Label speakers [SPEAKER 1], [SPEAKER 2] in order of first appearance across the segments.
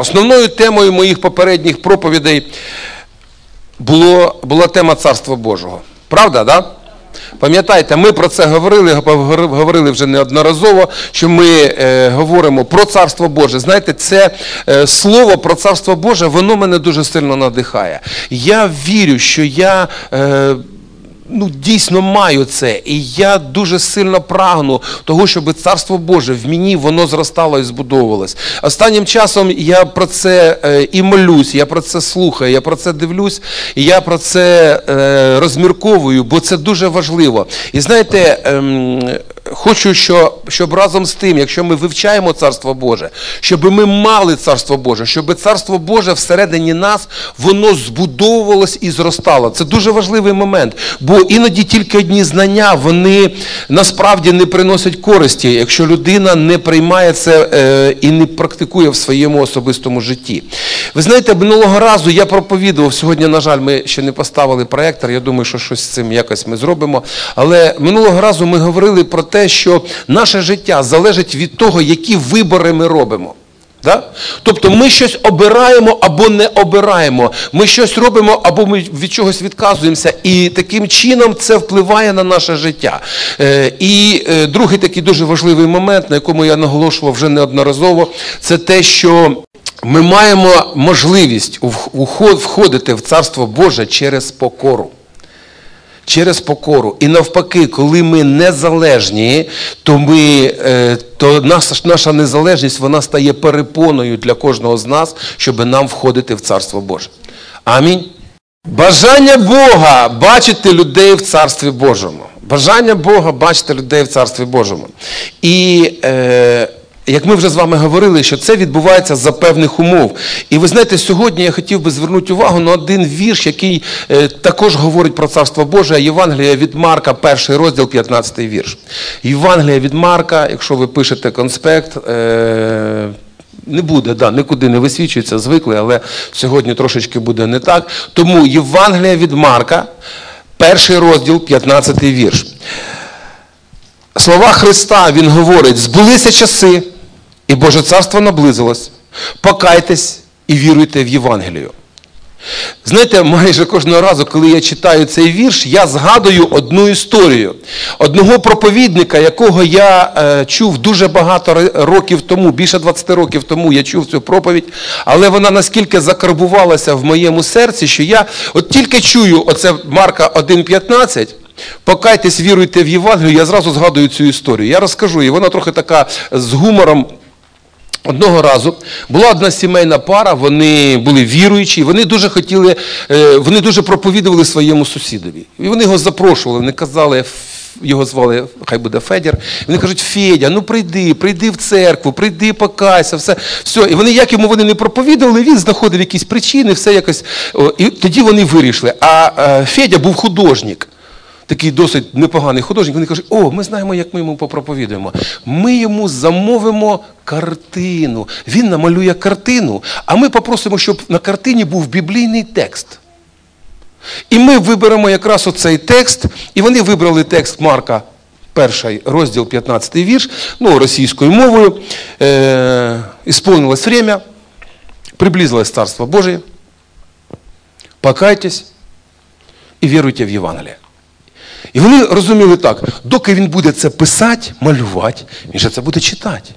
[SPEAKER 1] Основною темою моїх попередніх проповідей було, була тема Царства Божого. Правда, да? Пам'ятаєте, ми про це говорили, говорили вже неодноразово, що ми е, говоримо про Царство Боже. Знаєте, це е, слово про Царство Боже, воно мене дуже сильно надихає. Я вірю, що я. Е, ну, дійсно маю це. І я дуже сильно прагну того, щоб царство Боже в мені воно зростало і збудовувалось. Останнім часом я про це е, і молюсь, я про це слухаю, я про це дивлюсь, і я про це е, розмірковую, бо це дуже важливо. І знаєте, ем, хочу, щоб разом з тим, якщо ми вивчаємо Царство Боже, щоб ми мали Царство Боже, щоб Царство Боже всередині нас воно збудовувалось і зростало. Це дуже важливий момент. бо іноді тільки одні знання вони насправді не приносять користі, якщо людина не приймає це е, і не практикує в своєму особистому житті. Ви знаєте, минулого разу я проповідував, сьогодні, на жаль, ми ще не поставили проєктор, я думаю, що щось з цим якось ми зробимо. Але минулого разу ми говорили про те, що наше життя залежить від того, які вибори ми робимо. Да? Тобто ми щось обираємо або не обираємо. Ми щось робимо, або ми від чогось відказуємося. І таким чином це впливає на наше життя. Е, і е, другий такий дуже важливий момент, на якому я наголошував вже неодноразово, це те, що ми маємо можливість входити в Царство Боже через покору через покору. І навпаки, коли ми незалежні, то ми, е, то наша, незалежність вона стає перепоною для кожного з нас, щоб нам входити в Царство Боже. Амінь. Бажання Бога бачити людей в Царстві Божому. Бажання Бога бачити людей в Царстві Божому. І е, як ми вже з вами говорили, що це відбувається за певних умов. І ви знаєте, сьогодні я хотів би звернути увагу на один вірш, який е, також говорить про Царство Боже, Євангелія від Марка, перший розділ, 15 вірш. Євангелія від Марка, якщо ви пишете конспект, е, не буде, да, нікуди не висвічується, звикли, але сьогодні трошечки буде не так. Тому Євангелія від Марка, перший розділ, 15 вірш. Слова Христа Він говорить, збулися часи. І Боже царство наблизилось. Покайтесь і віруйте в Євангелію. Знаєте, майже кожного разу, коли я читаю цей вірш, я згадую одну історію. Одного проповідника, якого я е, чув дуже багато років тому, більше 20 років тому я чув цю проповідь, але вона наскільки закарбувалася в моєму серці, що я от тільки чую оце Марка 1,15. Покайтесь, віруйте в Євангелію, я зразу згадую цю історію. Я розкажу її, вона трохи така з гумором. Одного разу була одна сімейна пара, вони були віруючі, вони дуже хотіли, е, вони дуже проповідували своєму сусідові. І вони його запрошували, вони казали, його звали, хай буде Федір. Вони кажуть, Федя, ну прийди, прийди в церкву, прийди, покайся, все. все. І вони, як йому вони не проповідували, він знаходив якісь причини, все якось. І тоді вони вирішили. А е, Федя був художник такий досить непоганий художник, вони кажуть, о, ми знаємо, як ми йому попроповідуємо. Ми йому замовимо картину. Він намалює картину, а ми попросимо, щоб на картині був біблійний текст. І ми виберемо якраз оцей текст, і вони вибрали текст Марка, перший розділ, 15 вірш, ну, російською мовою. Е, Ісполнилось время, приблизилось Царство Божие. Покайтесь і віруйте в Євангелие. І вони розуміли так, доки він буде це писати, малювати, він же це буде читати.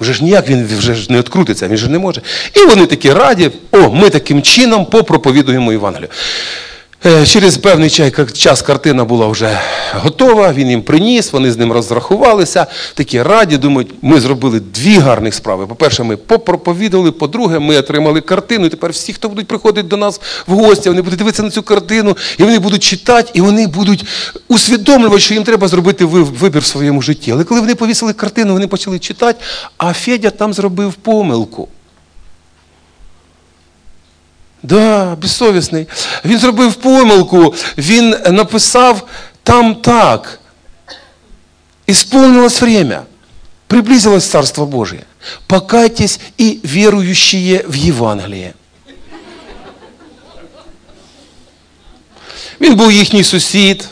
[SPEAKER 1] Вже ж ніяк він вже ж не відкрутиться, він же не може. І вони такі раді, о, ми таким чином попроповідуємо Євангелію. Е, через певний час картина була вже готова, він їм приніс, вони з ним розрахувалися, такі раді, думають, ми зробили дві гарних справи. По-перше, ми попроповідали, по-друге, ми отримали картину, і тепер всі, хто будуть приходити до нас в гості, вони будуть дивитися на цю картину, і вони будуть читати, і вони будуть усвідомлювати, що їм треба зробити вибір в своєму житті. Але коли вони повісили картину, вони почали читати, а Федя там зробив помилку. Да, безсовісний. Він зробив помилку, він написав там так. Исполнилось время. Приблизилось Царство Божие. Покайтесь и верующие в Євангеліє. Він був їхній сусід.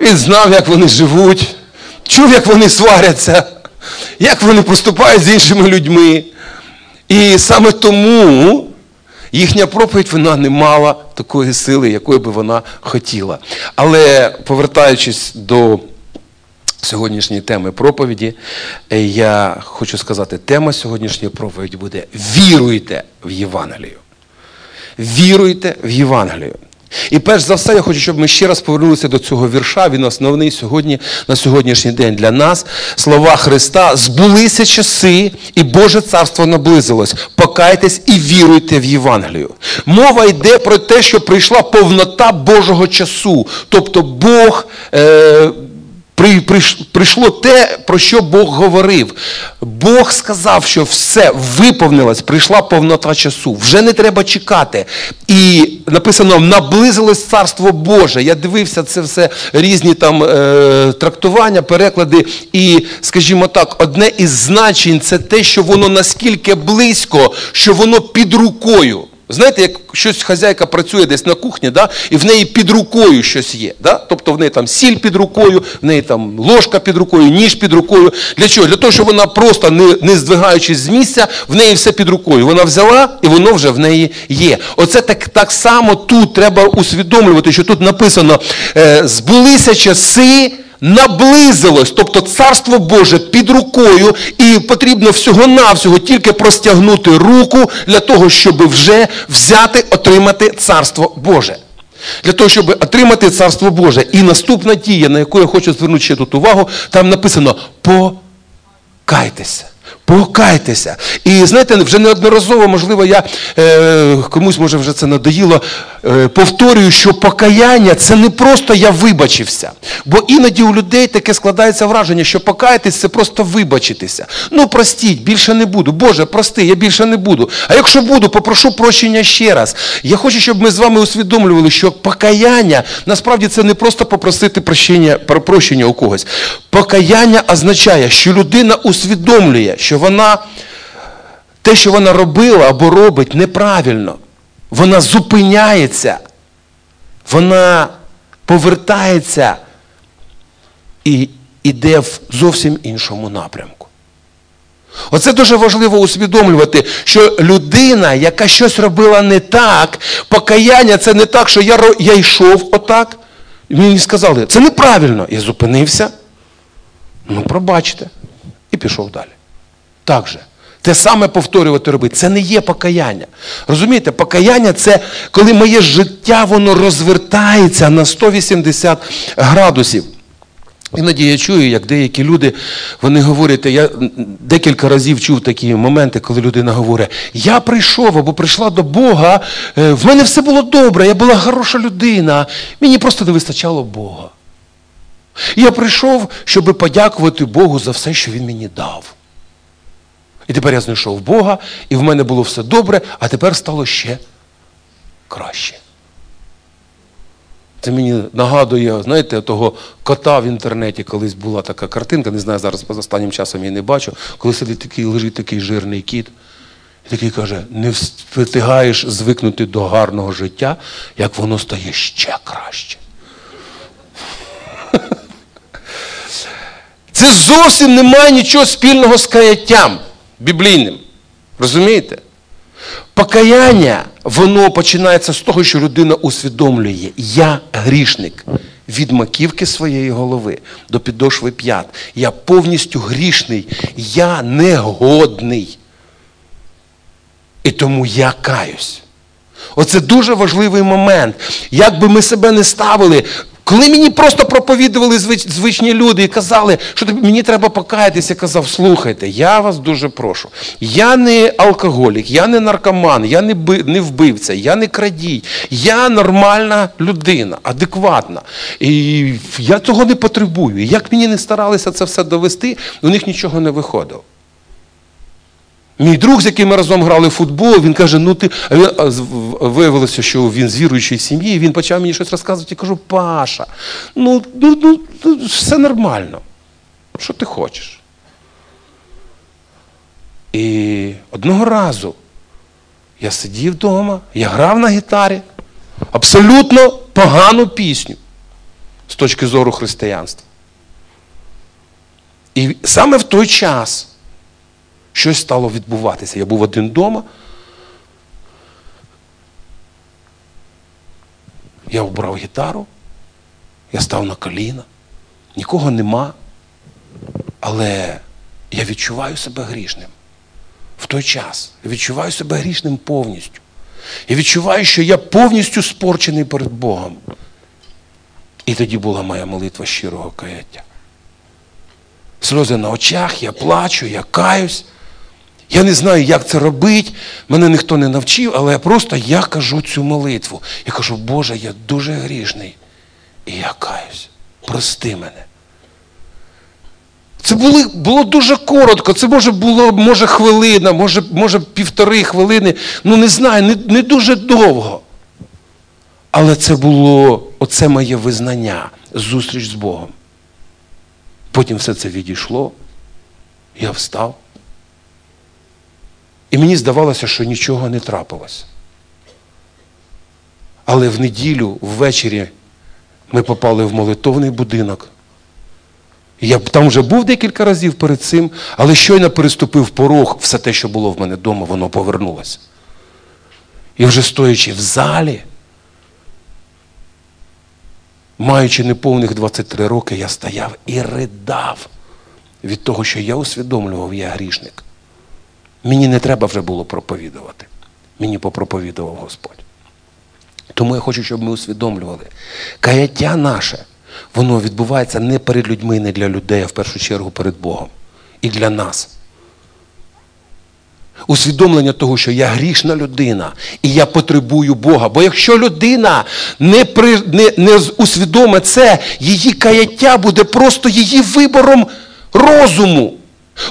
[SPEAKER 1] Він знав, як вони живуть, чув, як вони сваряться, як вони поступають з іншими людьми. І саме тому їхня проповідь вона не мала такої сили, якої би вона хотіла. Але повертаючись до сьогоднішньої теми проповіді, е, я хочу сказати, тема сьогоднішньої проповіді буде Віруйте в Євангелію. Віруйте в Євангелію. І перш за все, я хочу, щоб ми ще раз повернулися до цього вірша. Він основний сьогодні, на сьогоднішній день для нас. Слова Христа збулися часи, і Боже царство наблизилось. Покайтесь і віруйте в Євангелію. Мова йде про те, що прийшла повнота Божого часу. Тобто Бог. Е, прийшло те, про що Бог говорив. Бог сказав, що все виповнилось, прийшла повнота часу. Вже не треба чекати. І написано, наблизилось Царство Боже. Я дивився це все різні там е, трактування, переклади. І, скажімо так, одне із значень це те, що воно наскільки близько, що воно під рукою. Знаєте, як щось хазяйка працює десь на кухні, да, і в неї під рукою щось є. Да? Тобто в неї там сіль під рукою, в неї там ложка під рукою, ніж під рукою. Для чого? Для того, щоб вона просто, не не здвигаючись з місця, в неї все під рукою. Вона взяла і воно вже в неї є. Оце так так само тут треба усвідомлювати, що тут написано: е, збулися часи наблизилось, тобто Царство Боже під рукою, і потрібно всього-навсього тільки простягнути руку для того, щоб вже взяти, отримати Царство Боже. Для того, щоб отримати Царство Боже. І наступна дія, на яку я хочу звернути ще тут увагу, там написано покайтеся. Покайтеся. І знаєте, вже неодноразово, можливо, я е, комусь може вже це надоїло, е, повторюю, що покаяння це не просто я вибачився. Бо іноді у людей таке складається враження, що покаятись це просто вибачитися. Ну, простіть, більше не буду. Боже, прости, я більше не буду. А якщо буду, попрошу прощення ще раз. Я хочу, щоб ми з вами усвідомлювали, що покаяння насправді це не просто попросити прощення, прощення у когось. Покаяння означає, що людина усвідомлює, що вона те, що вона робила або робить, неправильно. Вона зупиняється, вона повертається і йде в зовсім іншому напрямку. Оце дуже важливо усвідомлювати, що людина, яка щось робила не так, покаяння це не так, що я я йшов отак. І мені сказали, це неправильно. Я зупинився. Ну, пробачте. І пішов далі. Так же. Те саме повторювати робити. Це не є покаяння. Розумієте, покаяння це коли моє життя воно розвертається на 180 градусів. Іноді я чую, як деякі люди вони говорять, я декілька разів чув такі моменти, коли людина говорить, я прийшов або прийшла до Бога, е, в мене все було добре, я була хороша людина, мені просто не вистачало Бога. Я прийшов, щоб подякувати Богу за все, що Він мені дав. І тепер я знайшов Бога, і в мене було все добре, а тепер стало ще краще. Це мені нагадує, знаєте, того кота в інтернеті колись була така картинка, не знаю, зараз останнім часом її не бачу, коли сидить такий, лежить такий жирний кіт, і такий каже, не встигаєш звикнути до гарного життя, як воно стає ще краще. Це зовсім не має нічого спільного з каяттям біблійним. Розумієте? Покаяння, воно починається з того, що людина усвідомлює, я грішник від маківки своєї голови до підошви п'ят. Я повністю грішний, я негодний. І тому я каюсь. Оце дуже важливий момент. Як би ми себе не ставили, коли мені просто проповідували звичні люди і казали, що мені треба покаятися, я казав, слухайте, я вас дуже прошу. Я не алкоголік, я не наркоман, я не не вбивця, я не крадій. Я нормальна людина, адекватна. І я цього не потребую. Як мені не старалися це все довести, у них нічого не виходило. Мій друг, з яким ми разом грали в футбол, він каже, ну ти. А він виявилося, що він з віруючої сім'ї, він почав мені щось розказувати. Я кажу, Паша, ну, ну, ну, ну все нормально. Що ти хочеш? І одного разу я сидів вдома, я грав на гітарі абсолютно погану пісню з точки зору християнства. І саме в той час щось стало відбуватися. Я був один вдома. Я обрав гітару, я став на коліна, нікого нема, але я відчуваю себе грішним. В той час я відчуваю себе грішним повністю. Я відчуваю, що я повністю спорчений перед Богом. І тоді була моя молитва щирого каяття. Сльози на очах, я плачу, я каюсь. Я не знаю, як це робити, мене ніхто не навчив, але я просто я кажу цю молитву. Я кажу, Боже, я дуже грішний. І я каюсь. Прости мене. Це були, було дуже коротко, це може було може хвилина, може може півтори хвилини, ну не знаю, не, не дуже довго. Але це було оце моє визнання, зустріч з Богом. Потім все це відійшло, я встав. Мені здавалося, що нічого не трапилось. Але в неділю, ввечері, ми попали в молитовний будинок. Я там вже був декілька разів перед цим, але щойно переступив порог, все те, що було в мене вдома, воно повернулося. І вже стоячи в залі, маючи неповних 23 роки, я стояв і ридав від того, що я усвідомлював, я грішник. Мені не треба вже було проповідувати. Мені попроповідував Господь. Тому я хочу, щоб ми усвідомлювали, каяття наше, воно відбувається не перед людьми, не для людей, а в першу чергу перед Богом. І для нас. Усвідомлення того, що я грішна людина і я потребую Бога. Бо якщо людина не при, не, не усвідомить це, її каяття буде просто її вибором розуму.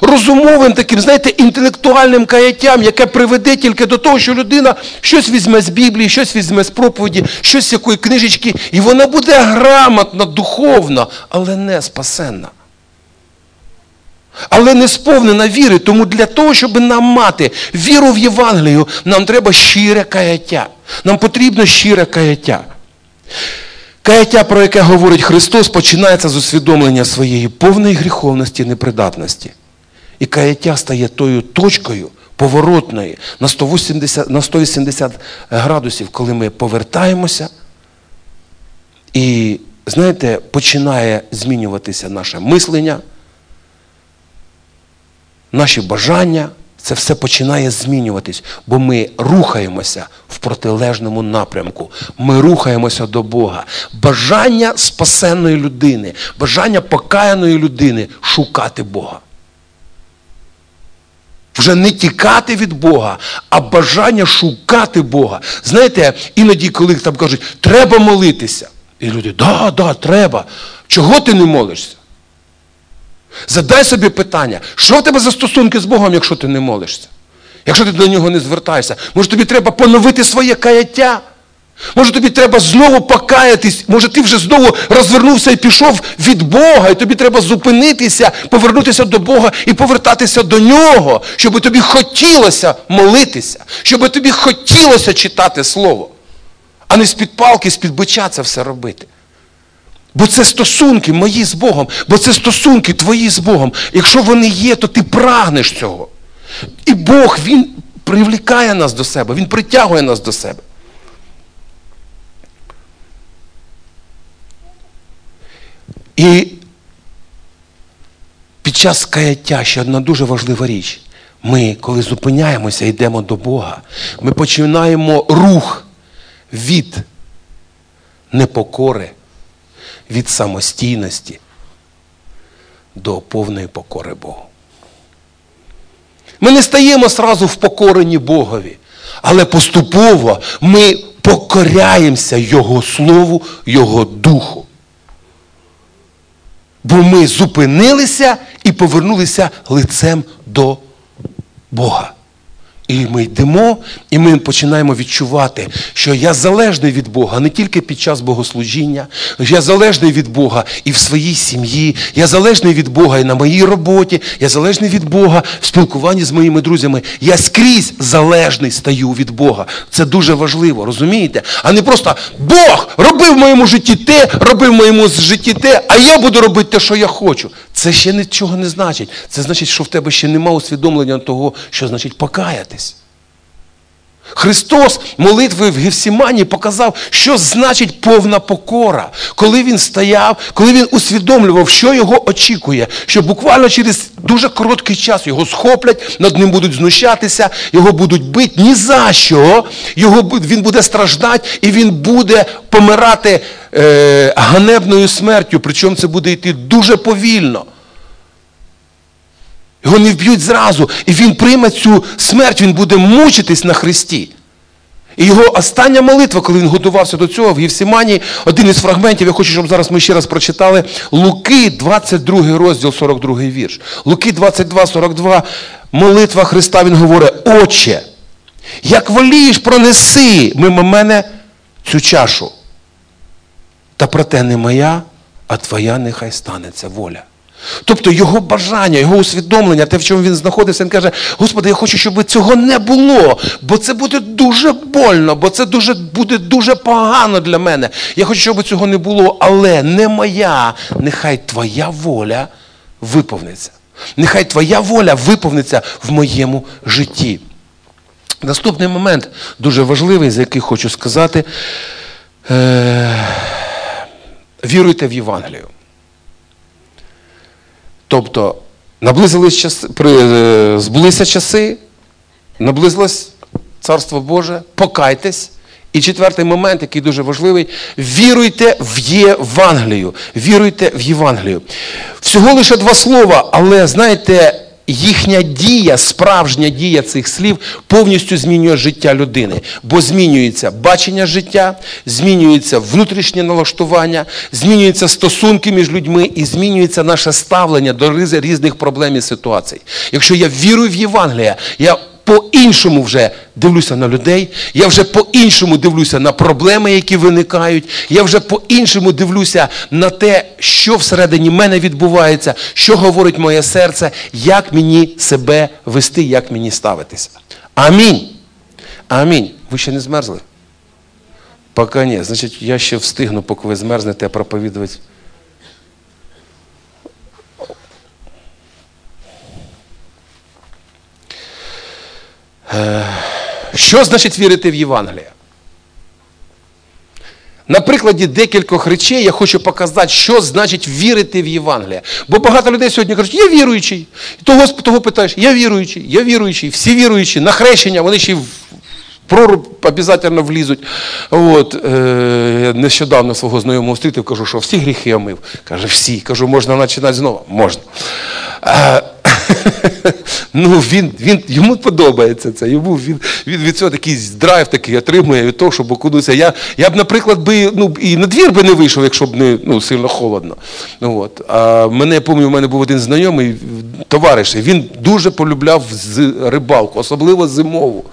[SPEAKER 1] Розумовим таким, знаєте, інтелектуальним каяттям, яке приведе тільки до того, що людина щось візьме з Біблії, щось візьме з проповіді, щось з якої книжечки, і вона буде грамотна, духовна, але не спасенна. Але не сповнена віри. Тому для того, щоб нам мати віру в Євангелію, нам треба щире каяття. Нам потрібно щире каяття. Каяття, про яке говорить Христос, починається з усвідомлення своєї повної гріховності непридатності. І каяття стає тою точкою поворотної на 180, на 180 градусів, коли ми повертаємося. І, знаєте, починає змінюватися наше мислення, наші бажання. Це все починає змінюватись, бо ми рухаємося в протилежному напрямку. Ми рухаємося до Бога. Бажання спасенної людини, бажання покаяної людини шукати Бога. Вже не тікати від Бога, а бажання шукати Бога. Знаєте, іноді, коли там кажуть, треба молитися. І люди, да, да, треба. Чого ти не молишся? Задай собі питання, що в тебе за стосунки з Богом, якщо ти не молишся? Якщо ти до нього не звертаєшся, може тобі треба поновити своє каяття? Може тобі треба знову покаятись, може ти вже знову розвернувся і пішов від Бога, і тобі треба зупинитися, повернутися до Бога і повертатися до Нього, щоб тобі хотілося молитися, щоб тобі хотілося читати Слово, а не з-під палки, з-під бича це все робити. Бо це стосунки мої з Богом, бо це стосунки твої з Богом. Якщо вони є, то ти прагнеш цього. І Бог, Він привлікає нас до себе, Він притягує нас до себе. І під час каяття ще одна дуже важлива річ. Ми, коли зупиняємося йдемо до Бога, ми починаємо рух від непокори, від самостійності до повної покори Богу. Ми не стаємо сразу впокорені Богові, але поступово ми покоряємося Його Слову, Його Духу. Бо ми зупинилися і повернулися лицем до Бога. І ми йдемо, і ми починаємо відчувати, що я залежний від Бога не тільки під час богослужіння, я залежний від Бога і в своїй сім'ї, я залежний від Бога і на моїй роботі, я залежний від Бога в спілкуванні з моїми друзями. Я скрізь залежний стаю від Бога. Це дуже важливо, розумієте? А не просто Бог робив в моєму житті те, робив в моєму житті те, а я буду робити те, що я хочу. Це ще нічого не значить. Це значить, що в тебе ще нема усвідомлення того, що значить покаятись. Христос молитви в Гефсімані показав, що значить повна покора, коли він стояв, коли він усвідомлював, що його очікує, що буквально через дуже короткий час його схоплять, над ним будуть знущатися, його будуть бити ні за що, його, він буде страждати і він буде помирати е, ганебною смертю, причому це буде йти дуже повільно. Його не вб'ють зразу. І він прийме цю смерть, він буде мучитись на Христі. І його остання молитва, коли він готувався до цього в Євсімані, один із фрагментів, я хочу, щоб зараз ми ще раз прочитали, Луки, 22 розділ, 42 вірш. Луки 22, 42, молитва Христа, він говорить, Отче, як волієш, пронеси мимо мене цю чашу. Та проте не моя, а твоя нехай станеться воля. Тобто його бажання, його усвідомлення, те, в чому він знаходився, він каже, Господи, я хочу, щоб цього не було, бо це буде дуже больно, бо це дуже, буде дуже погано для мене. Я хочу, щоб цього не було, але не моя, нехай твоя воля виповниться. Нехай твоя воля виповниться в моєму житті. Наступний момент дуже важливий, за який хочу сказати. Е- Віруйте в Євангелію. Тобто, наблизились часи, е, збулися часи, наблизилось Царство Боже, покайтесь. І четвертий момент, який дуже важливий, віруйте в Євангелію. Віруйте в Євангелію. Всього лише два слова, але знаєте, їхня дія, справжня дія цих слів повністю змінює життя людини, бо змінюється бачення життя, змінюється внутрішнє налаштування, змінюються стосунки між людьми і змінюється наше ставлення до різних проблем і ситуацій. Якщо я вірую в Євангелія, я по-іншому вже дивлюся на людей, я вже по-іншому дивлюся на проблеми, які виникають, я вже по-іншому дивлюся на те, що всередині мене відбувається, що говорить моє серце, як мені себе вести, як мені ставитися. Амінь. Амінь. Ви ще не змерзли? Поки ні. Значить, я ще встигну, поки ви змерзнете, проповідувати. Що значить вірити в Євангеліє? На прикладі декількох речей я хочу показати, що значить вірити в Євангеліє. Бо багато людей сьогодні кажуть, я віруючий. І того, того питаєш, я віруючий, я віруючий, всі віруючі, на хрещення, вони ще й в проруб обов'язково влізуть. От, е, Нещодавно свого знайомого зустрітив, кажу, що всі гріхи омив. Каже, всі. Кажу, можна починати знову? Можна. Е, ну, він, він, Йому подобається це. Йому Він він від цього такий драйв такий отримує від того, щоб окунутися. Я я б, наприклад, би, ну, і на двір би не вийшов, якщо б не ну, сильно холодно. Ну, от. А мене, я пам'ятаю, у мене був один знайомий товариш, і він дуже полюбляв рибалку, особливо зимову.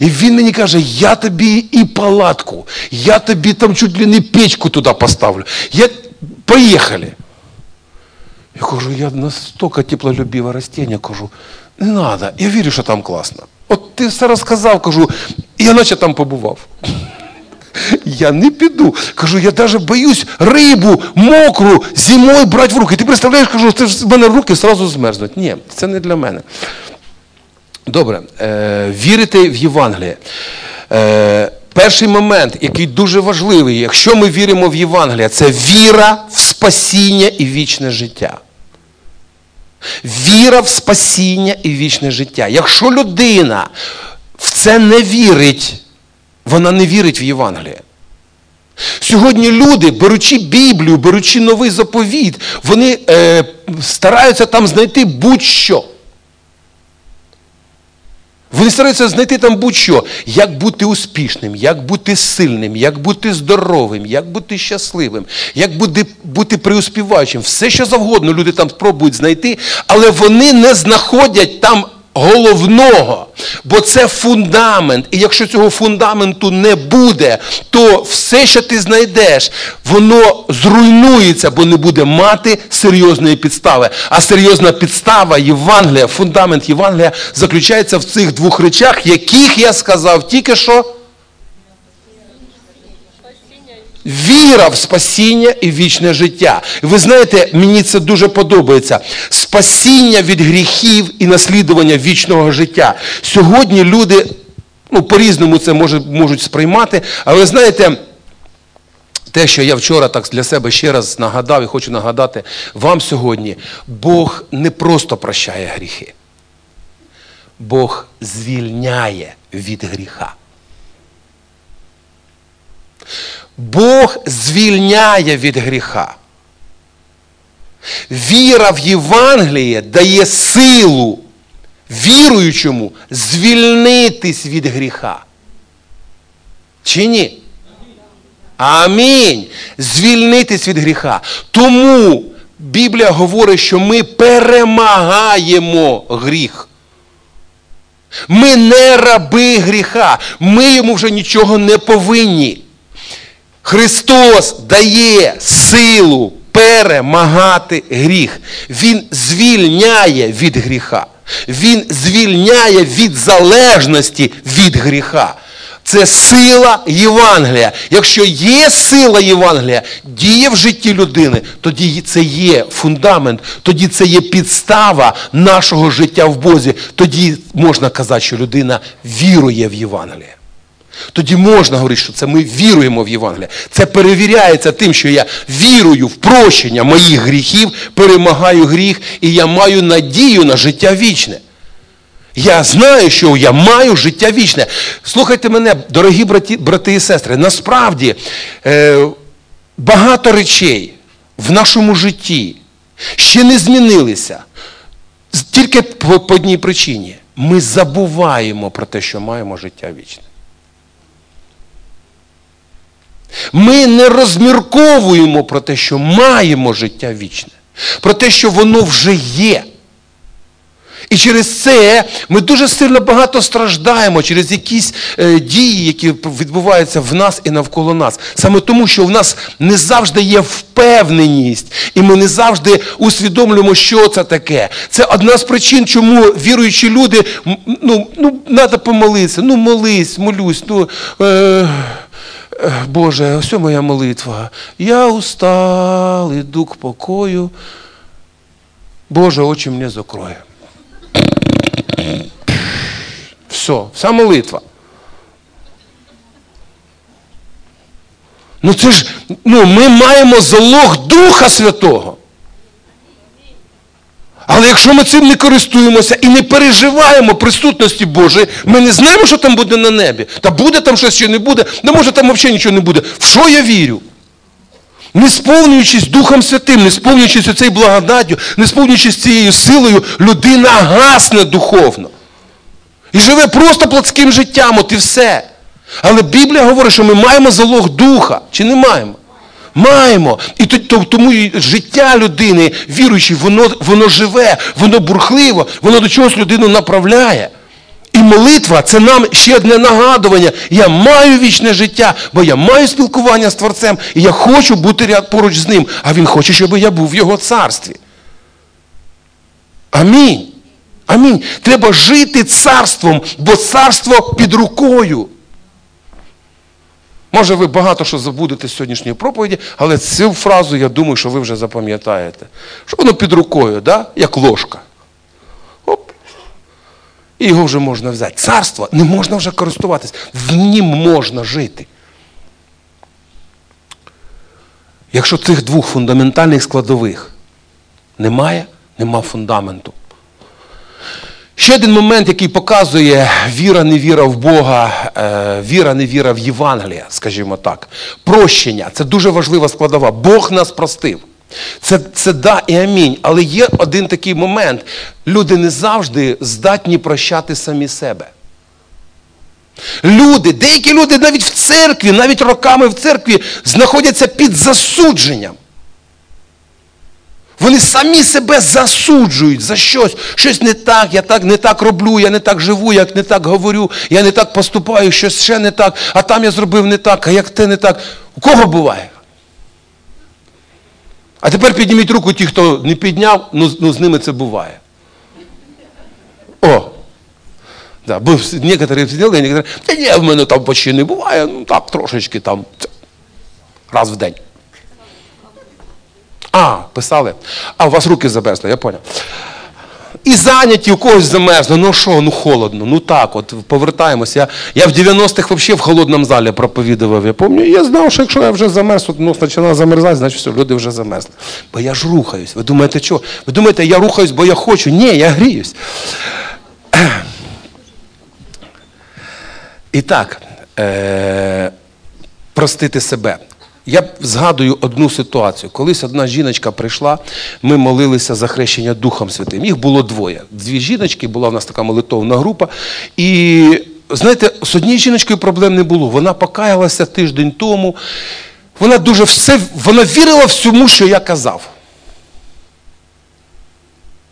[SPEAKER 1] І він мені каже, я тобі і палатку, я тобі там чуть ли не печку туди поставлю. Я... Поїхали. Я кажу, я настолько теплолюбиве растение, кажу, не треба, я вірю, що там класно. От ти все розказав, кажу, і я наче там побував. Я не піду. Кажу, я навіть боюсь рибу мокру зимою брати в руки. Ти представляєш, кажу, це в мене руки одразу змерзнуть. Ні, це не для мене. Добре, е, вірити в Євангеліє. Е, Перший момент, який дуже важливий, якщо ми віримо в Євангеліє, це віра в спасіння і вічне життя. Віра в спасіння і вічне життя. Якщо людина в це не вірить, вона не вірить в Євангеліє. Сьогодні люди, беручи Біблію, беручи новий заповіт, вони е, стараються там знайти будь-що. Вони стараються знайти там будь-що, як бути успішним, як бути сильним, як бути здоровим, як бути щасливим, як бути бути преуспіваючим. Все, що завгодно люди там спробують знайти, але вони не знаходять там головного. Бо це фундамент. І якщо цього фундаменту не буде, то все, що ти знайдеш, воно зруйнується, бо не буде мати серйозної підстави. А серйозна підстава Євангелія, фундамент Євангелія заключається в цих двох речах, яких я сказав тільки що. Віра в спасіння і вічне життя. Ви знаєте, мені це дуже подобається. Спасіння від гріхів і наслідування вічного життя. Сьогодні люди ну, по-різному це може, можуть сприймати, але знаєте. Те, що я вчора так для себе ще раз нагадав і хочу нагадати вам сьогодні, Бог не просто прощає гріхи. Бог звільняє від гріха. Бог звільняє від гріха. Віра в Євангеліє дає силу віруючому звільнитись від гріха. Чи ні? Амінь. Звільнитись від гріха. Тому Біблія говорить, що ми перемагаємо гріх. Ми не раби гріха. Ми йому вже нічого не повинні. Христос дає силу перемагати гріх. Він звільняє від гріха. Він звільняє від залежності від гріха. Це сила Євангелія. Якщо є сила Євангелія, діє в житті людини, тоді це є фундамент, тоді це є підстава нашого життя в Бозі. Тоді можна казати, що людина вірує в Євангеліє. Тоді можна говорити, що це ми віруємо в Євангеліє. Це перевіряється тим, що я вірую в прощення моїх гріхів, перемагаю гріх, і я маю надію на життя вічне. Я знаю, що я маю життя вічне. Слухайте мене, дорогі браті, брати і сестри, насправді е, багато речей в нашому житті ще не змінилися. Тільки по, по одній причині. Ми забуваємо про те, що маємо життя вічне. Ми не розмірковуємо про те, що маємо життя вічне, про те, що воно вже є. І через це ми дуже сильно багато страждаємо через якісь е, дії, які відбуваються в нас і навколо нас. Саме тому, що в нас не завжди є впевненість, і ми не завжди усвідомлюємо, що це таке. Це одна з причин, чому віруючі люди, ну, ну, треба помолитися, ну молись, молюсь, ну. Е, Боже, ось моя молитва. Я устал, іду к покою. Боже, очі мені закроє. Все, вся молитва. Ну це ж, ну, ми маємо залог Духа Святого. Але якщо ми цим не користуємося і не переживаємо присутності Божої, ми не знаємо, що там буде на небі. Та буде там щось чи не буде, не може там взагалі нічого не буде. В що я вірю? Не сповнюючись Духом Святим, не сповнюючись цією благодаттю, не сповнюючись цією силою, людина гасне духовно. І живе просто плотським життям, от і все. Але Біблія говорить, що ми маємо залог духа. Чи не маємо? Маємо. І тому життя людини, віруючої, воно воно живе, воно бурхливо, воно до чогось людину направляє. І молитва це нам ще одне нагадування. Я маю вічне життя, бо я маю спілкування з Творцем, і я хочу бути поруч з ним, а Він хоче, щоб я був в Його царстві. Амінь. Амінь. Треба жити царством, бо царство під рукою. Може, ви багато що забудете з сьогоднішньої проповіді, але цю фразу, я думаю, що ви вже запам'ятаєте. Що воно під рукою, да? як ложка. Оп. І його вже можна взяти. Царство не можна вже користуватись, в нім можна жити. Якщо цих двох фундаментальних складових немає, нема фундаменту. Ще один момент, який показує віра, невіра в Бога, е, віра, невіра в Євангелія, скажімо так. Прощення це дуже важлива складова. Бог нас простив. Це це да і амінь. Але є один такий момент. Люди не завжди здатні прощати самі себе. Люди, деякі люди навіть в церкві, навіть роками в церкві знаходяться під засудженням. Вони самі себе засуджують за щось. Щось не так, я так не так роблю, я не так живу, я не так говорю, я не так поступаю, щось ще не так, а там я зробив не так, а як те не так. У кого буває? А тепер підніміть руку ті, хто не підняв, ну, ну з ними це буває. О! Да, бо некоторі сиділи, некоторі, та ні, в мене там почти не буває, ну так, трошечки там, раз в день. А, писали. А, у вас руки замерзли, я поняв. І зайняті, у когось замерзло. Ну що, ну холодно, ну так, от повертаємося. Я, я в 90-х взагалі в холодному залі проповідував. Я пам'ятаю, я знав, що якщо я вже замерз, от, ну, починав замерзати, значить все, люди вже замерзли. Бо я ж рухаюсь. Ви думаєте, що? Ви думаєте, я рухаюсь, бо я хочу? Ні, я гріюсь. І так, е- простити себе. Я згадую одну ситуацію. Колись одна жіночка прийшла, ми молилися за хрещення Духом Святим. Їх було двоє. Дві жіночки, була в нас така молитовна група. І знаєте, з однією жіночкою проблем не було. Вона покаялася тиждень тому. Вона дуже все, вона вірила всьому, що я казав.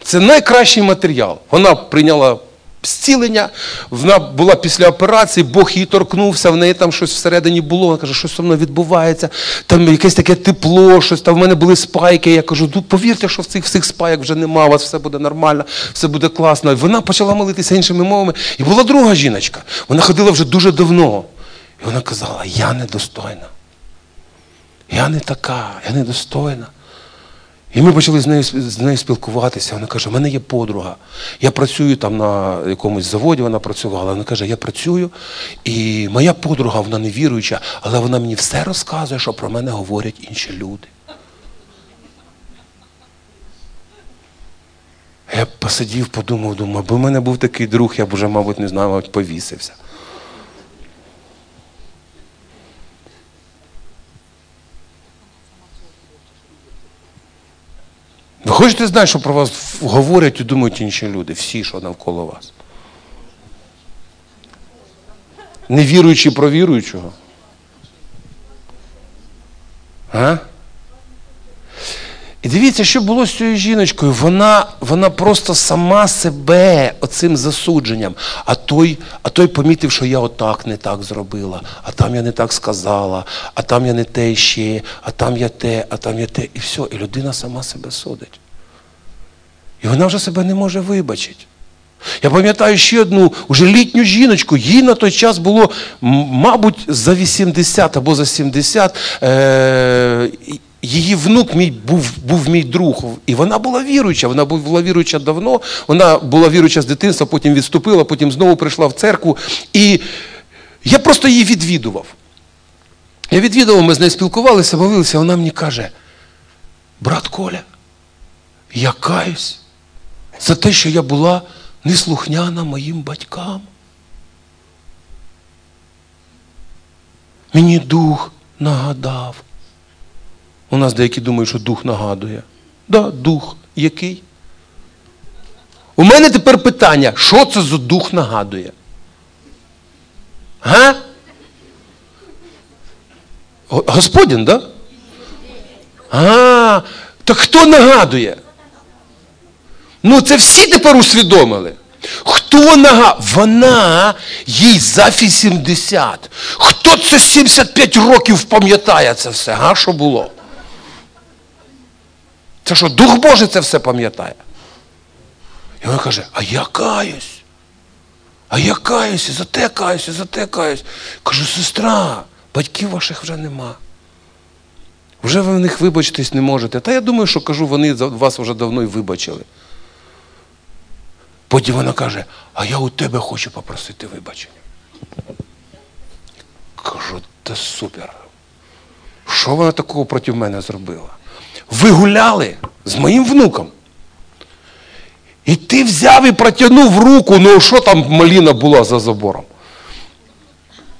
[SPEAKER 1] Це найкращий матеріал. Вона прийняла зцілення, вона була після операції, Бог її торкнувся, в неї там щось всередині було. Вона каже, що зі мною відбувається, там якесь таке тепло, щось там в мене були спайки. Я кажу, ну повірте, що в цих всіх спайок вже нема, у вас все буде нормально, все буде класно. І вона почала молитися іншими мовами. І була друга жіночка. Вона ходила вже дуже давно. І вона казала, я недостойна. Я не така, я недостойна. І ми почали з нею з нею спілкуватися. Вона каже, в мене є подруга. Я працюю там на якомусь заводі, вона працювала. Вона каже, я працюю, і моя подруга, вона не віруюча, але вона мені все розказує, що про мене говорять інші люди. Я посидів, подумав, думав, аби в мене був такий друг, я б вже, мабуть, не знаю, мабуть, повісився. Ви хочете знати, що про вас говорять і думають інші люди, всі, що навколо вас? Не віруючи про віруючого? А? І дивіться, що було з цією жіночкою. Вона вона просто сама себе оцим засудженням. А той а той помітив, що я отак не так зробила, а там я не так сказала, а там я не те ще, а там я те, а там я те. І все. І людина сама себе судить. І вона вже себе не може вибачити. Я пам'ятаю ще одну уже літню жіночку, їй на той час було, мабуть, за 80 або за 70. Е- Її внук мій був був мій друг, і вона була віруюча. Вона була віруюча давно. Вона була віруюча з дитинства, потім відступила, потім знову прийшла в церкву. І я просто її відвідував. Я відвідував, ми з нею спілкувалися, молилися, вона мені каже: брат Коля, я каюсь за те, що я була неслухняна моїм батькам. Мені дух нагадав. У нас деякі думають, що дух нагадує. Да, дух який? У мене тепер питання, що це за дух нагадує? Га? Господін, да? А, так хто нагадує? Ну, це всі тепер усвідомили. Хто нага? Вона їй за 80. Хто це 75 років пам'ятає це все? Га, що було? Це що, Дух Божий це все пам'ятає? І вона каже, а я каюсь. А я каюсь, за те каюсь, за те каюсь. Кажу, сестра, батьків ваших вже нема. Вже ви в них вибачитись не можете. Та я думаю, що кажу, вони вас вже давно й вибачили. Потім вона каже, а я у тебе хочу попросити вибачення. Кажу, та супер. Що вона такого проти мене зробила? Ви гуляли з моїм внуком. І ти взяв і протягнув руку, ну що там маліна була за забором?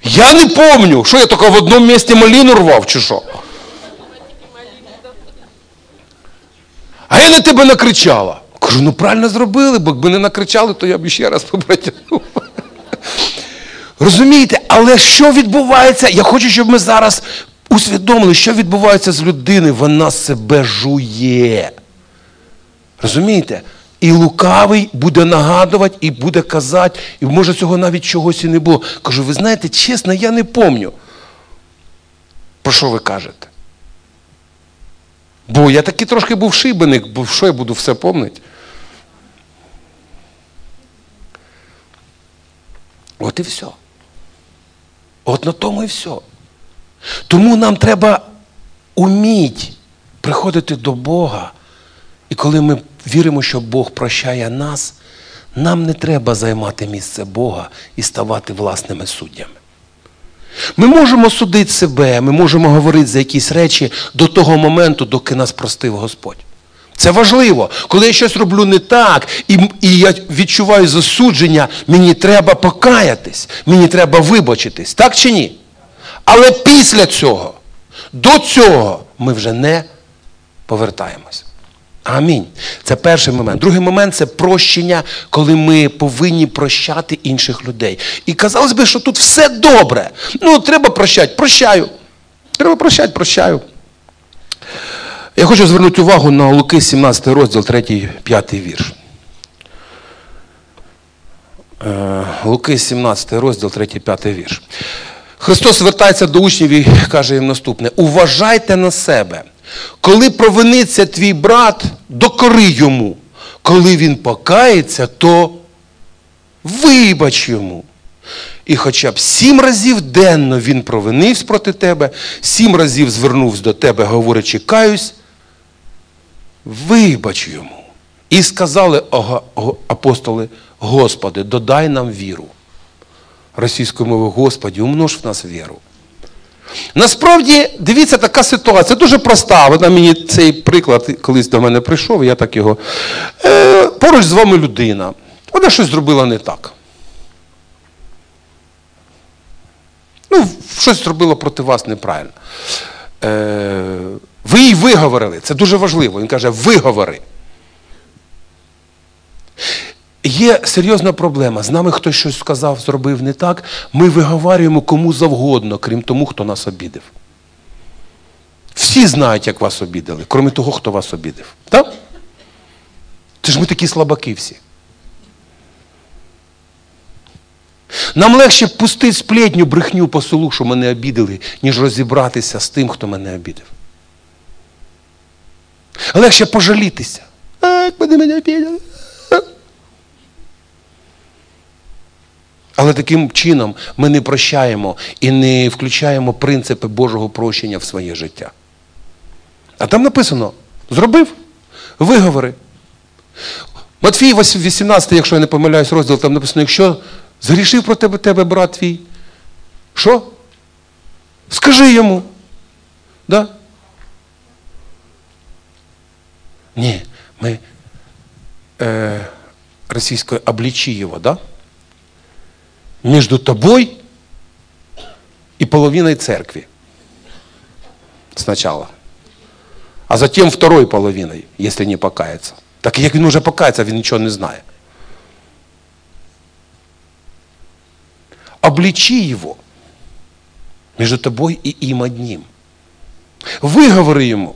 [SPEAKER 1] Я не помню, що я тільки в одному місці маліну рвав, чи що? А я на тебе накричала. Кажу, ну правильно зробили, бо якби не накричали, то я б ще раз попротягнув. Розумієте, але що відбувається? Я хочу, щоб ми зараз усвідомили, що відбувається з людиною. Вона себе жує. Розумієте? І лукавий буде нагадувати, і буде казати, і може цього навіть чогось і не було. Кажу, ви знаєте, чесно, я не помню. Про що ви кажете? Бо я таки трошки був шибеник, бо що я буду все помнити? От і все. От на тому і все. Тому нам треба уміти приходити до Бога. І коли ми віримо, що Бог прощає нас, нам не треба займати місце Бога і ставати власними суддями. Ми можемо судити себе, ми можемо говорити за якісь речі до того моменту, доки нас простив Господь. Це важливо. Коли я щось роблю не так, і і я відчуваю засудження, мені треба покаятись, мені треба вибачитись. Так чи ні? Але після цього, до цього, ми вже не повертаємось. Амінь. Це перший момент. Другий момент це прощення, коли ми повинні прощати інших людей. І казалось би, що тут все добре. Ну, треба прощати, прощаю. Треба прощати, прощаю. Я хочу звернути увагу на Луки 17 розділ, 3, 5 вірш. Е, Луки 17 розділ, 3, 5 вірш. Христос звертається до учнів і каже їм наступне: уважайте на себе. Коли провиниться твій брат, докори йому. Коли він покається, то вибач йому. І хоча б сім разів денно він провинився проти тебе, сім разів звернувся до тебе, говорячи, каюсь, вибач йому. І сказали апостоли, Господи, додай нам віру. Російською мовою, Господі, умнож в нас віру. Насправді, дивіться, така ситуація дуже проста. Вона мені цей приклад колись до мене прийшов, я так його. Е, Поруч з вами людина. Вона щось зробила не так. Ну, щось зробила проти вас неправильно. Е, Ви їй виговорили. Це дуже важливо. Він каже, виговори. Є серйозна проблема. З нами хтось щось сказав, зробив не так. Ми виговарюємо кому завгодно, крім тому, хто нас обідив. Всі знають, як вас обідали, крім того, хто вас обідив. Так? Це ж ми такі слабаки всі. Нам легше пустити сплетню брехню по селу, що мене обідали, ніж розібратися з тим, хто мене обідав. Легше пожалітися. Як вони мене обідали. Але таким чином ми не прощаємо і не включаємо принципи Божого прощення в своє життя. А там написано: зробив, виговори. Матфій 18, якщо я не помиляюсь, розділ, там написано, якщо згрішив про тебе тебе брат твій, що? Скажи йому. Да? Ні, ми е, російською облічі його, да? Между тобой и половиной церкви. Сначала. А затем второй половиной, если не покаяться. Так як він уже покається, він нічого не знає. Обличи его между тобой и им одним. Виговори йому.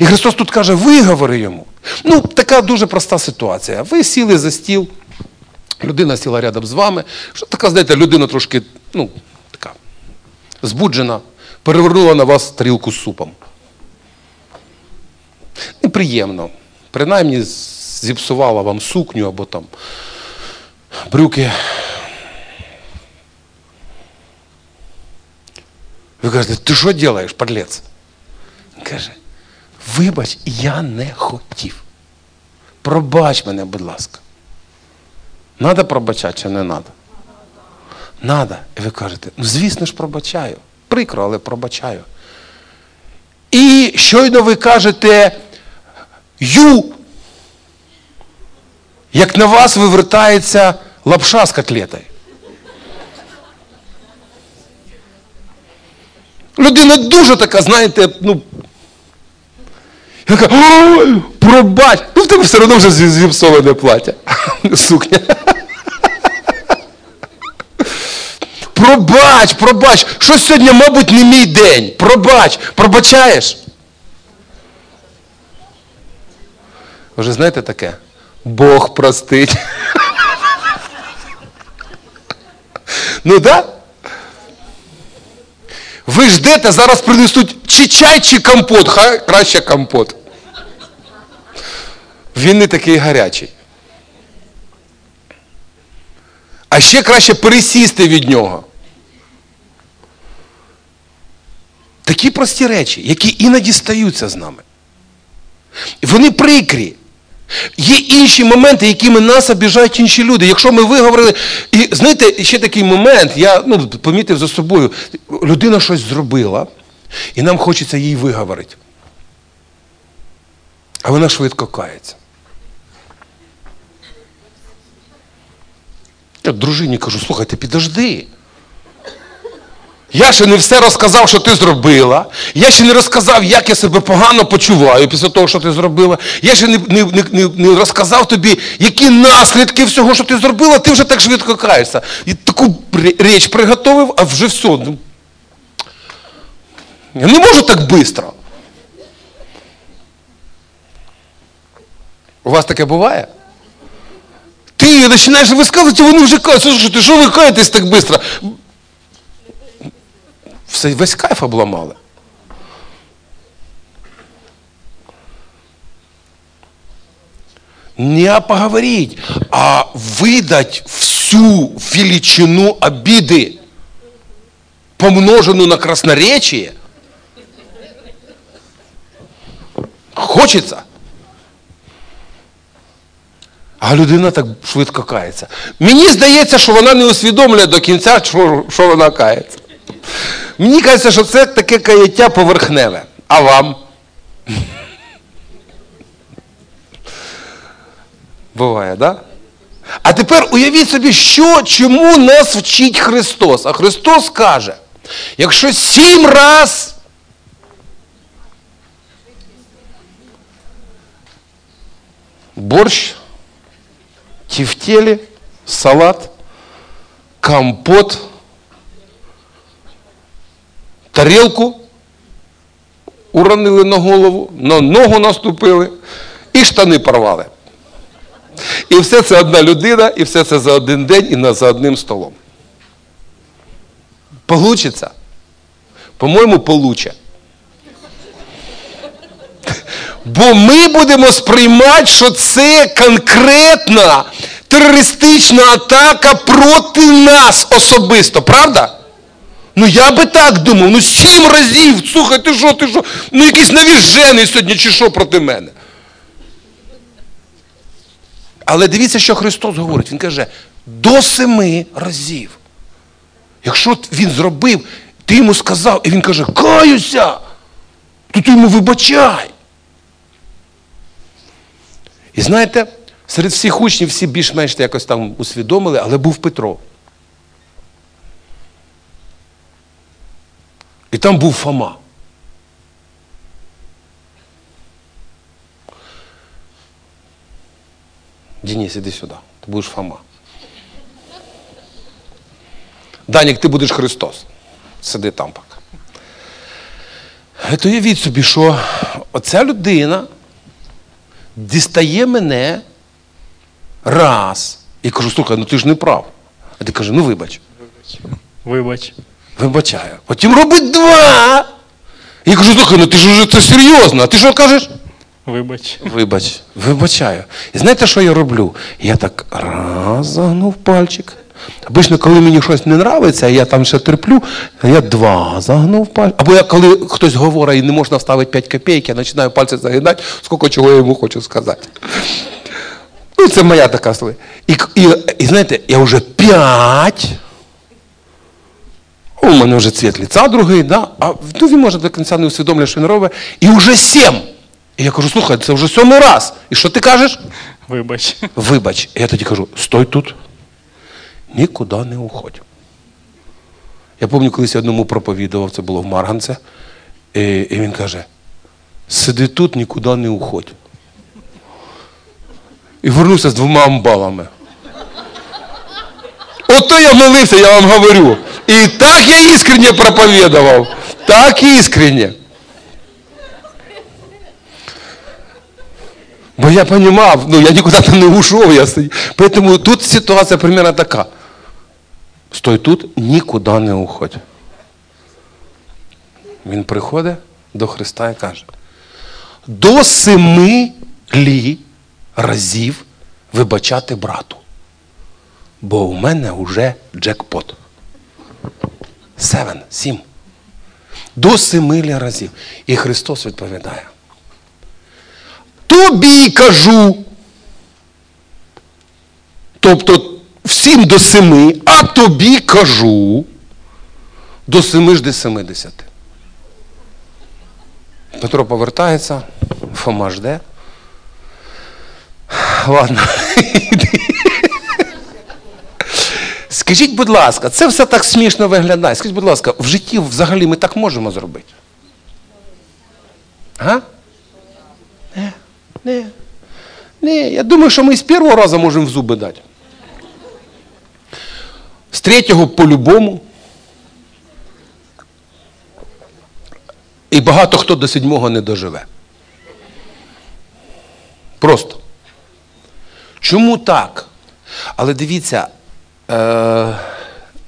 [SPEAKER 1] І Христос тут каже, виговори йому. Ну, така дуже проста ситуація. Ви сіли за стіл. Людина сіла рядом з вами. Що така, знаєте, людина трошки, ну, така, збуджена, перевернула на вас тарілку з супом. Неприємно. Принаймні зіпсувала вам сукню або там брюки. Ви кажете, ти що робиш, подлець? Він каже, вибач, я не хотів. Пробач мене, будь ласка. Надо пробачати чи не надо? Надо. І ви кажете, ну звісно ж пробачаю. Прикро, але пробачаю. І щойно ви кажете ю, як на вас вивертається лапша з котлетою. Людина дуже така, знаєте, ну. Яка, пробач! Ну в тебе все одно вже зіпсоване плаття. Сукня. Пробач, пробач. Що сьогодні, мабуть, не мій день. Пробач, пробачаєш. Ви Вже знаєте таке? Бог простить. Ну? Да? Ви ждете, зараз принесуть чи чай, чи компот, хай краще компот. Він не такий гарячий. А ще краще пересісти від нього. Такі прості речі, які іноді стаються з нами. Вони прикрі. Є інші моменти, якими нас обіжають інші люди. Якщо ми виговорили. І знаєте, ще такий момент, я ну, помітив за собою, людина щось зробила, і нам хочеться їй виговорити. А вона швидко кається. Я дружині кажу, слухайте, підожди. Я ще не все розказав, що ти зробила. Я ще не розказав, як я себе погано почуваю після того, що ти зробила. Я ще не не, не, не розказав тобі, які наслідки всього, що ти зробила, ти вже так швидко каєшся. І таку річ приготовив, а вже все. Ну, я не можу так швидко. У вас таке буває? Ти починаєш висказувати, вони вже кажуть, слушайте, що ви каєтесь так швидко? Все, весь кайф обламали. Не поговорить, а видать всю величину обиды, помноженную на красноречие. Хочеться. А людина так швидко кається. Мені здається, що вона не усвідомлює до кінця, що, що вона кається. Мені кажеться, що це таке каяття поверхневе. А вам? Буває? Да? А тепер уявіть собі, що, чому нас вчить Христос. А Христос каже, якщо сім раз борщ, тефтели, салат, компот – тарілку уронили на голову, на ногу наступили і штани порвали. І все це одна людина, і все це за один день і за одним столом. Получиться? По-моєму, получе. Бо ми будемо сприймати, що це конкретна терористична атака проти нас особисто, правда? Ну я би так думав, ну сім разів, слухай, ти що, ти що? Ну якийсь навіжений сьогодні чи що проти мене. Але дивіться, що Христос говорить. Він каже, до семи разів. Якщо він зробив, ти йому сказав, і він каже, каюся, то ти йому вибачай. І знаєте, серед всіх учнів всі більш-менш якось там усвідомили, але був Петро. І там був Фома. Денис, іди сюди. Ти будеш Фома. Данік, ти будеш Христос. Сиди там поки. То уявіть собі, що оця людина дістає мене раз. І кажу, слухай, ну ти ж не прав. А ти каже, ну вибач.
[SPEAKER 2] вибач. Вибач.
[SPEAKER 1] Вибачаю. Потім робить два. Я кажу, слухай, ну ти ж уже це серйозно. А ти що кажеш?
[SPEAKER 2] Вибач.
[SPEAKER 1] Вибач, вибачаю. І знаєте, що я роблю? Я так раз загнув пальчик. Обично, коли мені щось не подобається, я там ще терплю, я два загнув пальчик. Або я коли хтось говорить і не можна вставити 5 копійок, я починаю пальці загинати, скільки чого я йому хочу сказати. Ну, це моя така слова. І, і, і знаєте, я вже п'ять. У мене вже цвіт ліца другий, да? а ну, він може до кінця не усвідомлює, що він робить. І вже сім. І я кажу, слухай, це вже сьомий раз. І що ти кажеш?
[SPEAKER 2] Вибач.
[SPEAKER 1] Вибач. І я тоді кажу, стой тут. Нікуди не уходь. Я пам'ятаю, колись я одному проповідував, це було в Марганце. І, і він каже: сиди тут, нікуди не уходь. І вернувся з двома амбалами. Ото я молився, я вам говорю. І так я іскренне проповідував. Так іскренне. Бо я розумів, ну я нікуди там не ушов. Я сидів. Тому тут ситуація примерно така. Стой тут, нікуди не уходь. Він приходить до Христа і каже: до семи лі разів вибачати брату. Бо у мене вже джекпот. Севен, сім. До семи разів. І Христос відповідає. Тобі кажу. Тобто всім до семи, а тобі кажу. До семи ж до семидесяти. Петро повертається, Фома жде. Ладно. Скажіть, будь ласка, це все так смішно виглядає. Скажіть, будь ласка, в житті взагалі ми так можемо зробити? А? Не, не. Не, я думаю, що ми з першого разу можемо в зуби дати. З третього по-любому. І багато хто до седьмого не доживе. Просто. Чому так? Але дивіться, е,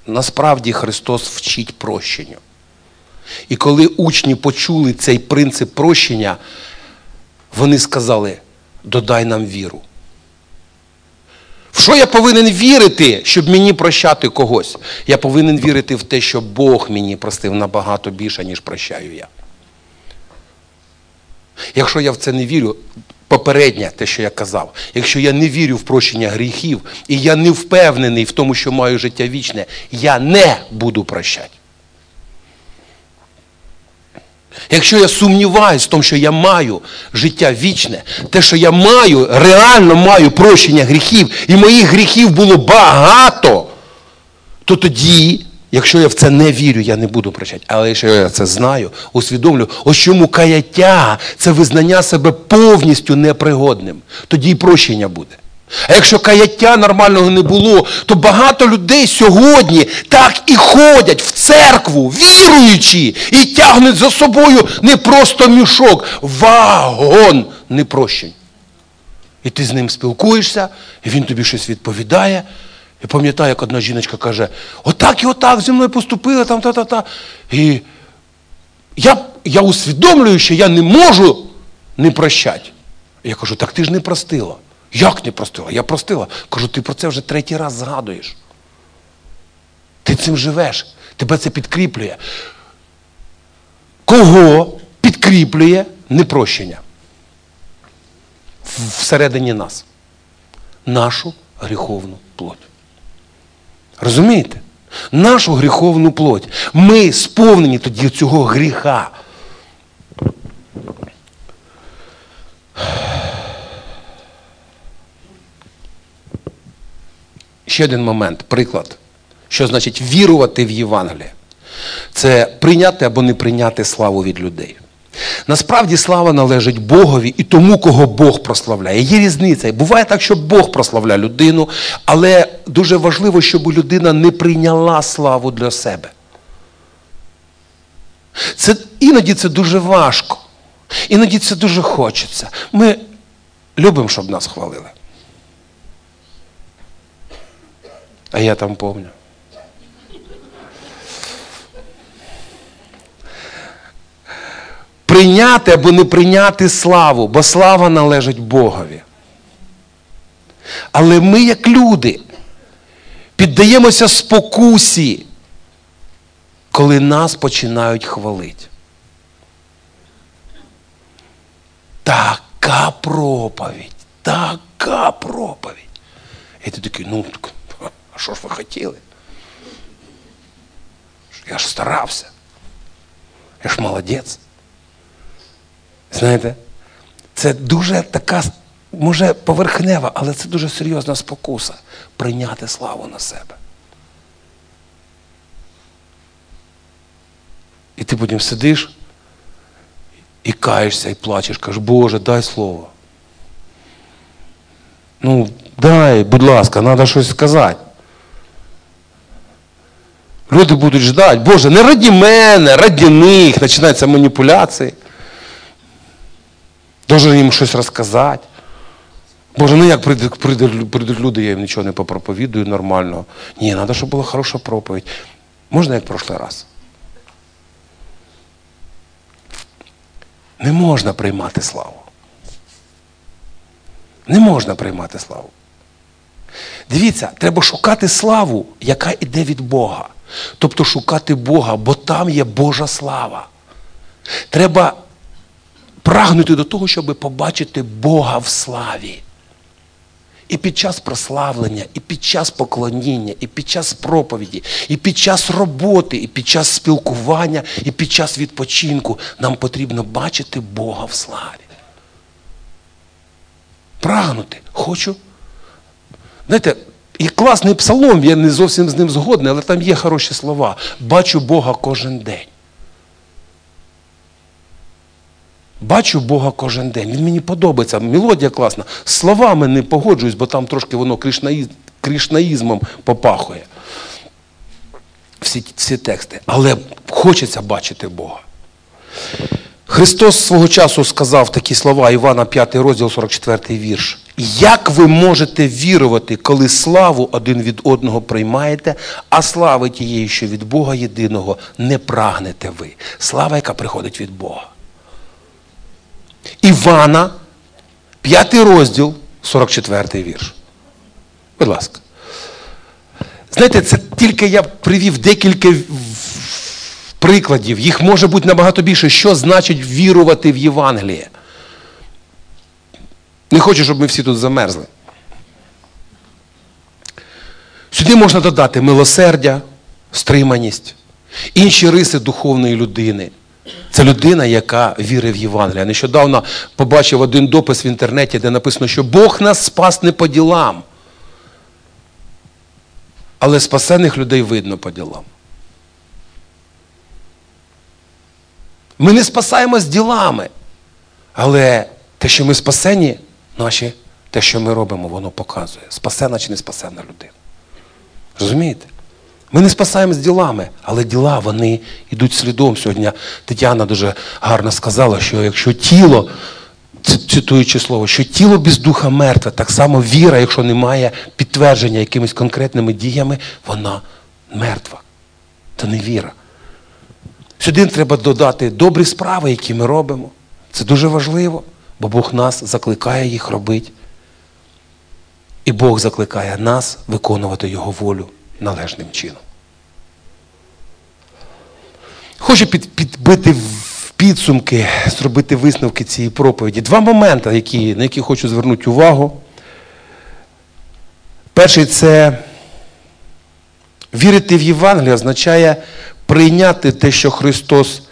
[SPEAKER 1] насправді Христос вчить прощенню. І коли учні почули цей принцип прощення, вони сказали: додай нам віру. В що я повинен вірити, щоб мені прощати когось? Я повинен вірити в те, що Бог мені простив набагато більше, ніж прощаю я. Якщо я в це не вірю, попереднє те, що я казав, якщо я не вірю в прощення гріхів, і я не впевнений в тому, що маю життя вічне, я не буду прощати. Якщо я сумніваюсь в тому, що я маю життя вічне, те, що я маю, реально маю прощення гріхів, і моїх гріхів було багато, то тоді, якщо я в це не вірю, я не буду прощати. Але якщо я це знаю, усвідомлю, ось чому каяття це визнання себе повністю непригодним, тоді і прощення буде. А якщо каяття нормального не було, то багато людей сьогодні так і ходять в церкву, віруючи, і тягнуть за собою не просто мішок, вагон непрощень. І ти з ним спілкуєшся, і він тобі щось відповідає. І пам'ятаю, як одна жіночка каже, отак і отак зі мною поступили, там та-та-та. І я, я усвідомлюю, що я не можу не прощати. Я кажу, так ти ж не простила. Як не простила? Я простила. Кажу, ти про це вже третій раз згадуєш. Ти цим живеш, тебе це підкріплює. Кого підкріплює непрощення? Всередині нас. Нашу гріховну плоть. Розумієте? Нашу гріховну плоть. Ми сповнені тоді цього гріха. Ще один момент, приклад. Що значить вірувати в Євангеліє? Це прийняти або не прийняти славу від людей. Насправді слава належить Богові і тому, кого Бог прославляє. Є різниця. Буває так, що Бог прославляє людину, але дуже важливо, щоб людина не прийняла славу для себе. Це, іноді це дуже важко. Іноді це дуже хочеться. Ми любимо, щоб нас хвалили. А я там помню. Прийняти або не прийняти славу, бо слава належить Богові. Але ми, як люди, піддаємося спокусі, коли нас починають хвалити. Така проповідь, така проповідь. І ти такий, ну, а що ж ви хотіли? Я ж старався. Я ж молодець. Знаєте, це дуже така, може, поверхнева, але це дуже серйозна спокуса прийняти славу на себе. І ти потім сидиш і каєшся, і плачеш, кажеш, Боже, дай слово. Ну, дай, будь ласка, треба щось сказати. Люди будуть ждати, Боже, не раді мене, раді них, починаються маніпуляції. Должен їм щось розказати. Боже, ну як прийдуть, прийдуть, прийдуть люди, я їм нічого не попроповідую нормально. Ні, треба, щоб була хороша проповідь. Можна як в прошлий раз? Не можна приймати славу. Не можна приймати славу. Дивіться, треба шукати славу, яка йде від Бога. Тобто шукати Бога, бо там є Божа слава. Треба прагнути до того, щоб побачити Бога в славі. І під час прославлення, і під час поклоніння, і під час проповіді, і під час роботи, і під час спілкування, і під час відпочинку нам потрібно бачити Бога в славі. Прагнути. Хочу. Знаєте, є класний псалом, я не зовсім з ним згодний, але там є хороші слова. Бачу Бога кожен день. Бачу Бога кожен день. Він мені подобається. Мелодія класна. Словами не погоджуюсь, бо там трошки воно кришнаїз- кришнаїзмом попахує. Всі, всі тексти. Але хочеться бачити Бога. Христос свого часу сказав такі слова, Івана 5 розділ, 44 вірш. Як ви можете вірувати, коли славу один від одного приймаєте, а слави тієї, що від Бога єдиного, не прагнете ви? Слава, яка приходить від Бога. Івана, 5 розділ, 44 вірш. Будь ласка. Знаєте, це тільки я привів декілька прикладів. Їх може бути набагато більше. Що значить вірувати в Євангеліє? Не хочу, щоб ми всі тут замерзли. Сюди можна додати милосердя, стриманість, інші риси духовної людини. Це людина, яка вірить в Євангелія. Нещодавно побачив один допис в інтернеті, де написано, що Бог нас спас не по ділам. Але спасених людей видно по ділам. Ми не спасаємось ділами. Але те, що ми спасені, наші, те, що ми робимо, воно показує, спасена чи не спасена людина. Розумієте? Ми не спасаємось ділами, але діла вони йдуть слідом. Сьогодні Тетяна дуже гарно сказала, що якщо тіло, цитуючи слово, що тіло без духа мертве, так само віра, якщо немає підтвердження якимись конкретними діями, вона мертва. Це не віра. Сюди треба додати добрі справи, які ми робимо. Це дуже важливо, бо Бог нас закликає їх робити. І Бог закликає нас виконувати Його волю належним чином. Хочу під, підбити в підсумки, зробити висновки цієї проповіді. Два моменти, які, на які хочу звернути увагу. Перший це вірити в Євангеліє означає прийняти те, що Христос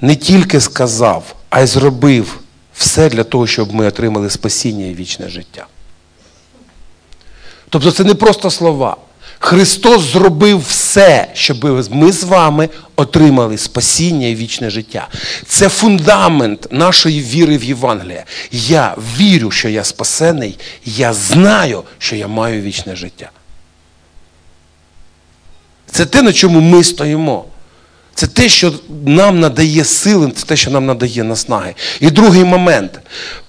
[SPEAKER 1] не тільки сказав, а й зробив все для того, щоб ми отримали спасіння і вічне життя. Тобто це не просто слова. Христос зробив все, щоб ми з вами отримали спасіння і вічне життя. Це фундамент нашої віри в Євангелія. Я вірю, що я спасений, я знаю, що я маю вічне життя. Це те, на чому ми стоїмо. Це те, що нам надає сили, це те, що нам надає наснаги. І другий момент.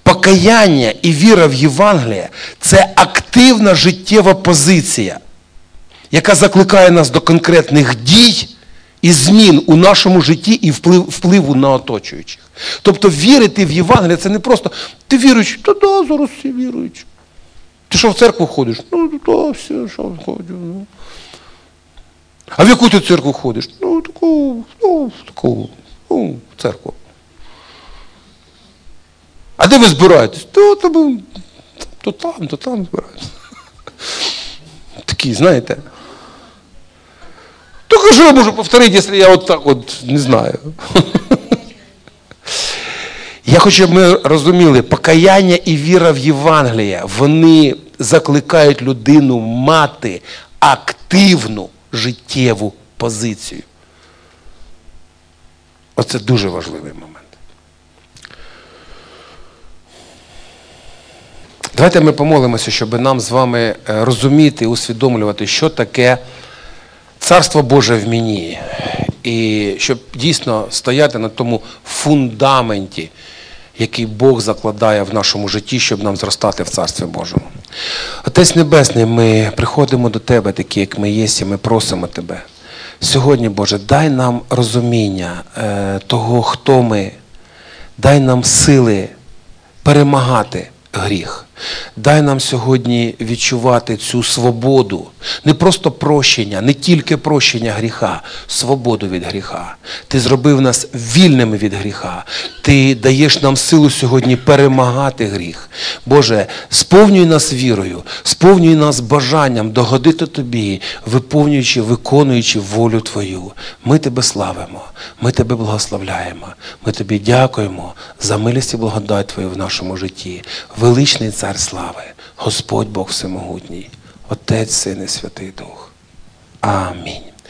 [SPEAKER 1] Покаяння і віра в Євангеліє це активна життєва позиція, яка закликає нас до конкретних дій і змін у нашому житті і вплив, впливу на оточуючих. Тобто вірити в Євангеліє це не просто ти віруючий, та да, зараз всі віруючі. Ти що в церкву ходиш? Ну, да, все, що ходю. Ну. А в яку ти церкву ходиш? Ну, таку, ну, таку, ну, в церкву. А де ви збираєтесь? То, то, то там, то там збираєтесь. Такі, знаєте. Только я можу повторити, якщо я от так от не знаю. Я хочу, щоб ми розуміли, покаяння і віра в Євангелія, вони закликають людину мати активну життєву позицію. Оце дуже важливий момент. Давайте ми помолимося, щоб нам з вами е, розуміти, усвідомлювати, що таке Царство Боже в мені. І щоб дійсно стояти на тому фундаменті, який Бог закладає в нашому житті, щоб нам зростати в Царстві Божому. Отець Небесний, ми приходимо до Тебе, такі, як ми є, і ми просимо Тебе. Сьогодні, Боже, дай нам розуміння е, того, хто ми, дай нам сили перемагати гріх. Дай нам сьогодні відчувати цю свободу, не просто прощення, не тільки прощення гріха, свободу від гріха. Ти зробив нас вільними від гріха. Ти даєш нам силу сьогодні перемагати гріх. Боже, сповнюй нас вірою, сповнюй нас бажанням догодити Тобі, виповнюючи, виконуючи волю Твою. Ми Тебе славимо, ми Тебе благословляємо, ми Тобі дякуємо за милість і благодать Твою в нашому житті. Величний Цар слави, Господь Бог Всемогутній, Отець, Син і Святий Дух. Амінь.